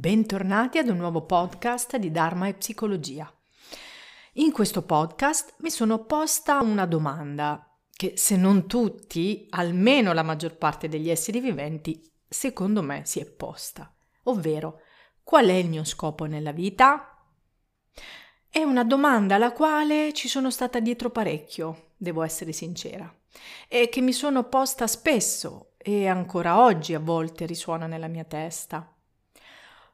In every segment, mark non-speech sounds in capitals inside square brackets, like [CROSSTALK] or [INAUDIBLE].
Bentornati ad un nuovo podcast di Dharma e Psicologia. In questo podcast mi sono posta una domanda che se non tutti, almeno la maggior parte degli esseri viventi, secondo me si è posta, ovvero qual è il mio scopo nella vita? È una domanda alla quale ci sono stata dietro parecchio, devo essere sincera, e che mi sono posta spesso e ancora oggi a volte risuona nella mia testa.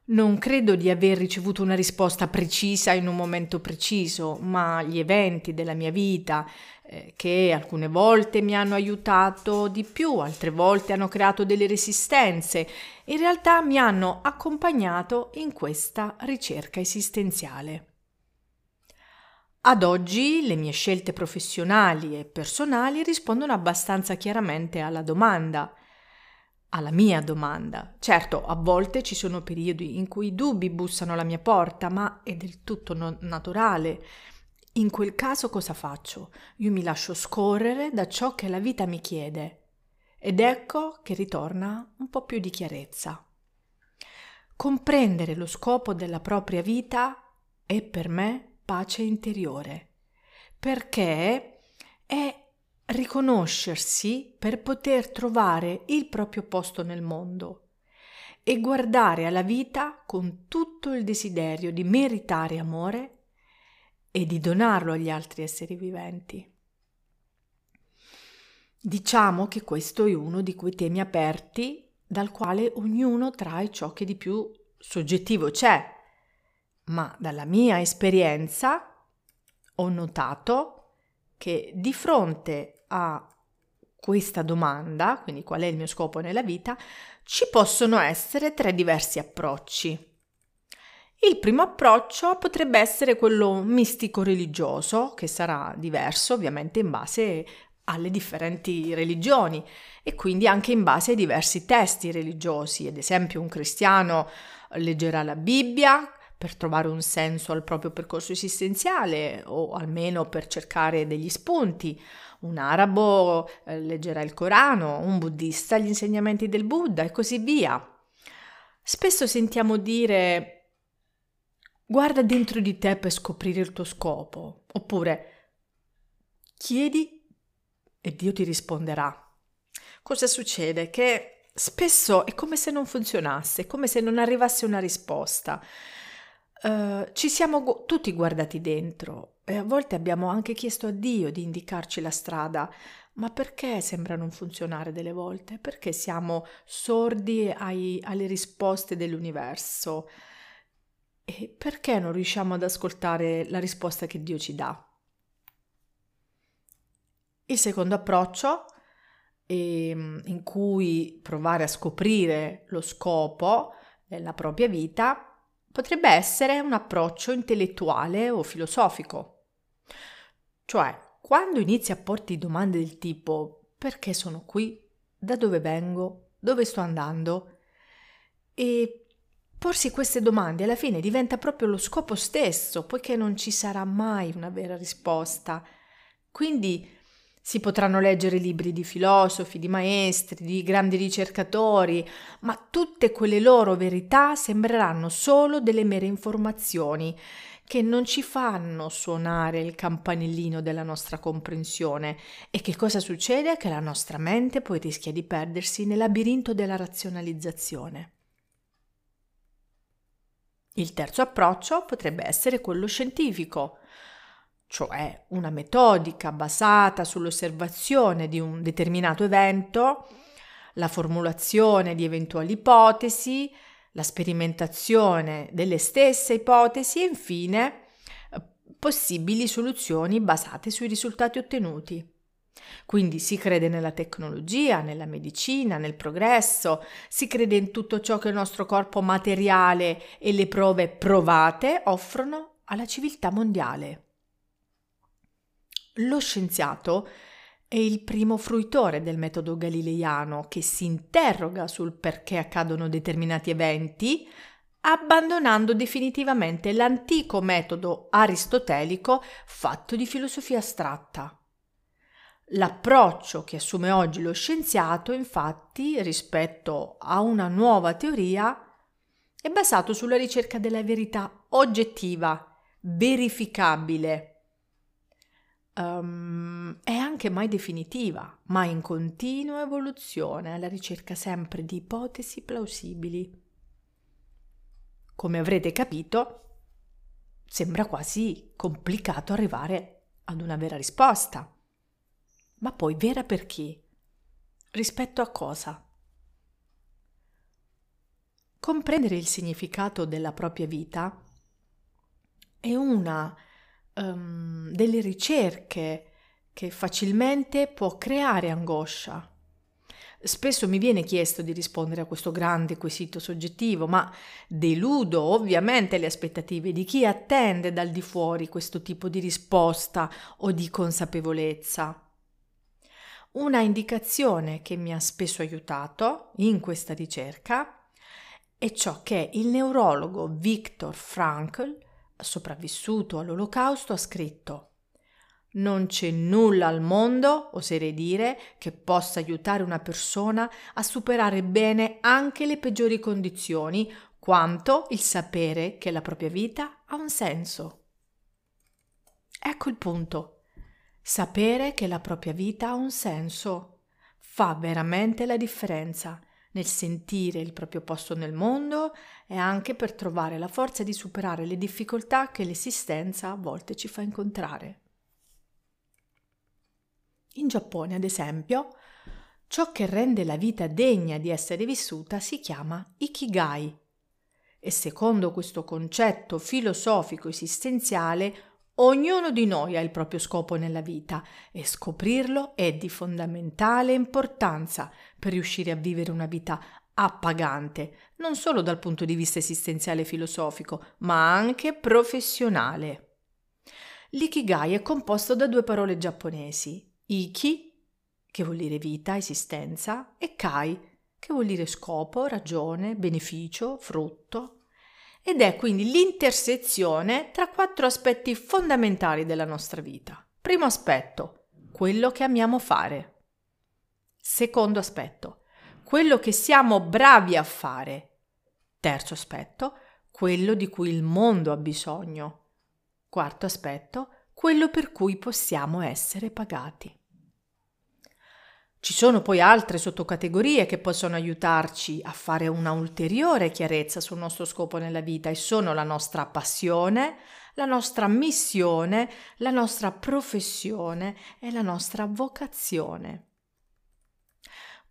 Non credo di aver ricevuto una risposta precisa in un momento preciso, ma gli eventi della mia vita, eh, che alcune volte mi hanno aiutato di più, altre volte hanno creato delle resistenze, in realtà mi hanno accompagnato in questa ricerca esistenziale. Ad oggi le mie scelte professionali e personali rispondono abbastanza chiaramente alla domanda alla mia domanda. Certo, a volte ci sono periodi in cui i dubbi bussano alla mia porta, ma è del tutto no- naturale. In quel caso cosa faccio? Io mi lascio scorrere da ciò che la vita mi chiede. Ed ecco che ritorna un po' più di chiarezza. Comprendere lo scopo della propria vita è per me pace interiore, perché è riconoscersi per poter trovare il proprio posto nel mondo e guardare alla vita con tutto il desiderio di meritare amore e di donarlo agli altri esseri viventi. Diciamo che questo è uno di quei temi aperti dal quale ognuno trae ciò che di più soggettivo c'è, ma dalla mia esperienza ho notato che di fronte a questa domanda, quindi qual è il mio scopo nella vita, ci possono essere tre diversi approcci. Il primo approccio potrebbe essere quello mistico-religioso, che sarà diverso ovviamente in base alle differenti religioni e quindi anche in base ai diversi testi religiosi. Ad esempio un cristiano leggerà la Bibbia per trovare un senso al proprio percorso esistenziale o almeno per cercare degli spunti un arabo eh, leggerà il Corano, un buddista gli insegnamenti del Buddha e così via. Spesso sentiamo dire guarda dentro di te per scoprire il tuo scopo, oppure chiedi e Dio ti risponderà. Cosa succede? Che spesso è come se non funzionasse, come se non arrivasse una risposta. Uh, ci siamo gu- tutti guardati dentro e a volte abbiamo anche chiesto a Dio di indicarci la strada, ma perché sembra non funzionare delle volte? Perché siamo sordi ai, alle risposte dell'universo? E perché non riusciamo ad ascoltare la risposta che Dio ci dà? Il secondo approccio, ehm, in cui provare a scoprire lo scopo della propria vita, potrebbe essere un approccio intellettuale o filosofico. Cioè, quando inizi a porti domande del tipo perché sono qui, da dove vengo, dove sto andando, e porsi queste domande alla fine diventa proprio lo scopo stesso, poiché non ci sarà mai una vera risposta. Quindi si potranno leggere libri di filosofi, di maestri, di grandi ricercatori, ma tutte quelle loro verità sembreranno solo delle mere informazioni che non ci fanno suonare il campanellino della nostra comprensione. E che cosa succede? Che la nostra mente poi rischia di perdersi nel labirinto della razionalizzazione. Il terzo approccio potrebbe essere quello scientifico, cioè una metodica basata sull'osservazione di un determinato evento, la formulazione di eventuali ipotesi, la sperimentazione delle stesse ipotesi e infine possibili soluzioni basate sui risultati ottenuti. Quindi si crede nella tecnologia, nella medicina, nel progresso, si crede in tutto ciò che il nostro corpo materiale e le prove provate offrono alla civiltà mondiale. Lo scienziato è il primo fruitore del metodo galileiano che si interroga sul perché accadono determinati eventi, abbandonando definitivamente l'antico metodo aristotelico fatto di filosofia astratta. L'approccio che assume oggi lo scienziato, infatti, rispetto a una nuova teoria, è basato sulla ricerca della verità oggettiva, verificabile. Um, è anche mai definitiva, ma in continua evoluzione, alla ricerca sempre di ipotesi plausibili. Come avrete capito, sembra quasi complicato arrivare ad una vera risposta. Ma poi vera per chi? Rispetto a cosa? Comprendere il significato della propria vita è una um, delle ricerche che facilmente può creare angoscia. Spesso mi viene chiesto di rispondere a questo grande quesito soggettivo, ma deludo ovviamente le aspettative di chi attende dal di fuori questo tipo di risposta o di consapevolezza. Una indicazione che mi ha spesso aiutato in questa ricerca è ciò che il neurologo Viktor Frankl, sopravvissuto all'olocausto, ha scritto. Non c'è nulla al mondo, oserei dire, che possa aiutare una persona a superare bene anche le peggiori condizioni, quanto il sapere che la propria vita ha un senso. Ecco il punto. Sapere che la propria vita ha un senso fa veramente la differenza nel sentire il proprio posto nel mondo e anche per trovare la forza di superare le difficoltà che l'esistenza a volte ci fa incontrare. In Giappone, ad esempio, ciò che rende la vita degna di essere vissuta si chiama ikigai e secondo questo concetto filosofico esistenziale Ognuno di noi ha il proprio scopo nella vita e scoprirlo è di fondamentale importanza per riuscire a vivere una vita appagante, non solo dal punto di vista esistenziale e filosofico, ma anche professionale. L'ikigai è composto da due parole giapponesi, iki, che vuol dire vita, esistenza, e kai, che vuol dire scopo, ragione, beneficio, frutto, ed è quindi l'intersezione tra quattro aspetti fondamentali della nostra vita. Primo aspetto, quello che amiamo fare. Secondo aspetto, quello che siamo bravi a fare. Terzo aspetto, quello di cui il mondo ha bisogno. Quarto aspetto, quello per cui possiamo essere pagati. Ci sono poi altre sottocategorie che possono aiutarci a fare una ulteriore chiarezza sul nostro scopo nella vita e sono la nostra passione, la nostra missione, la nostra professione e la nostra vocazione.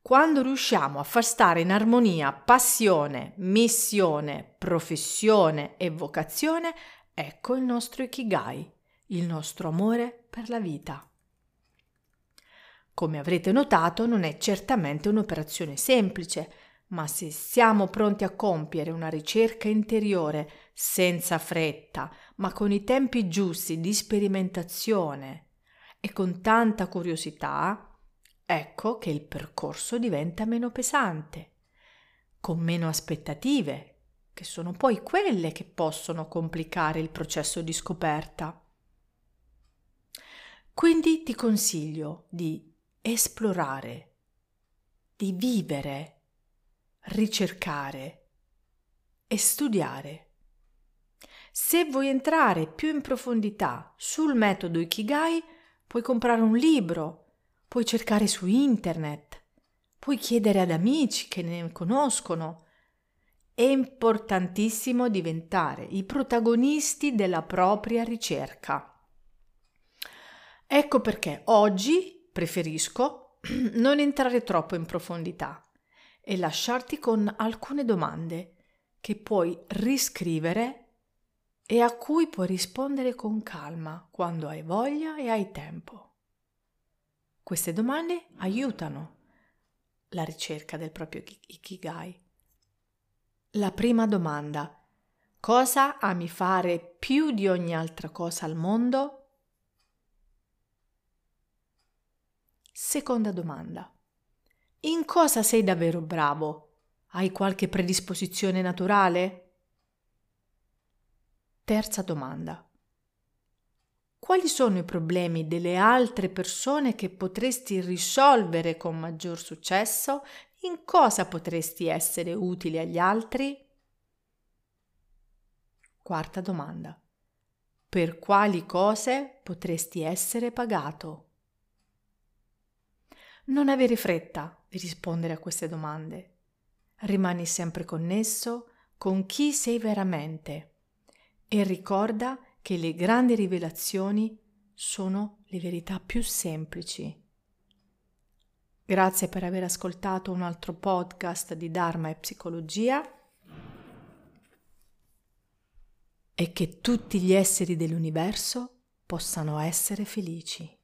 Quando riusciamo a far stare in armonia passione, missione, professione e vocazione, ecco il nostro ikigai, il nostro amore per la vita. Come avrete notato, non è certamente un'operazione semplice, ma se siamo pronti a compiere una ricerca interiore senza fretta, ma con i tempi giusti di sperimentazione e con tanta curiosità, ecco che il percorso diventa meno pesante, con meno aspettative, che sono poi quelle che possono complicare il processo di scoperta. Quindi ti consiglio di esplorare, di vivere, ricercare e studiare. Se vuoi entrare più in profondità sul metodo Ikigai, puoi comprare un libro, puoi cercare su internet, puoi chiedere ad amici che ne conoscono. È importantissimo diventare i protagonisti della propria ricerca. Ecco perché oggi Preferisco [CLEARS THROAT] non entrare troppo in profondità e lasciarti con alcune domande che puoi riscrivere e a cui puoi rispondere con calma quando hai voglia e hai tempo. Queste domande aiutano la ricerca del proprio ikigai. La prima domanda. Cosa ami fare più di ogni altra cosa al mondo? Seconda domanda. In cosa sei davvero bravo? Hai qualche predisposizione naturale? Terza domanda. Quali sono i problemi delle altre persone che potresti risolvere con maggior successo? In cosa potresti essere utile agli altri? Quarta domanda. Per quali cose potresti essere pagato? Non avere fretta di rispondere a queste domande. Rimani sempre connesso con chi sei veramente e ricorda che le grandi rivelazioni sono le verità più semplici. Grazie per aver ascoltato un altro podcast di Dharma e Psicologia e che tutti gli esseri dell'universo possano essere felici.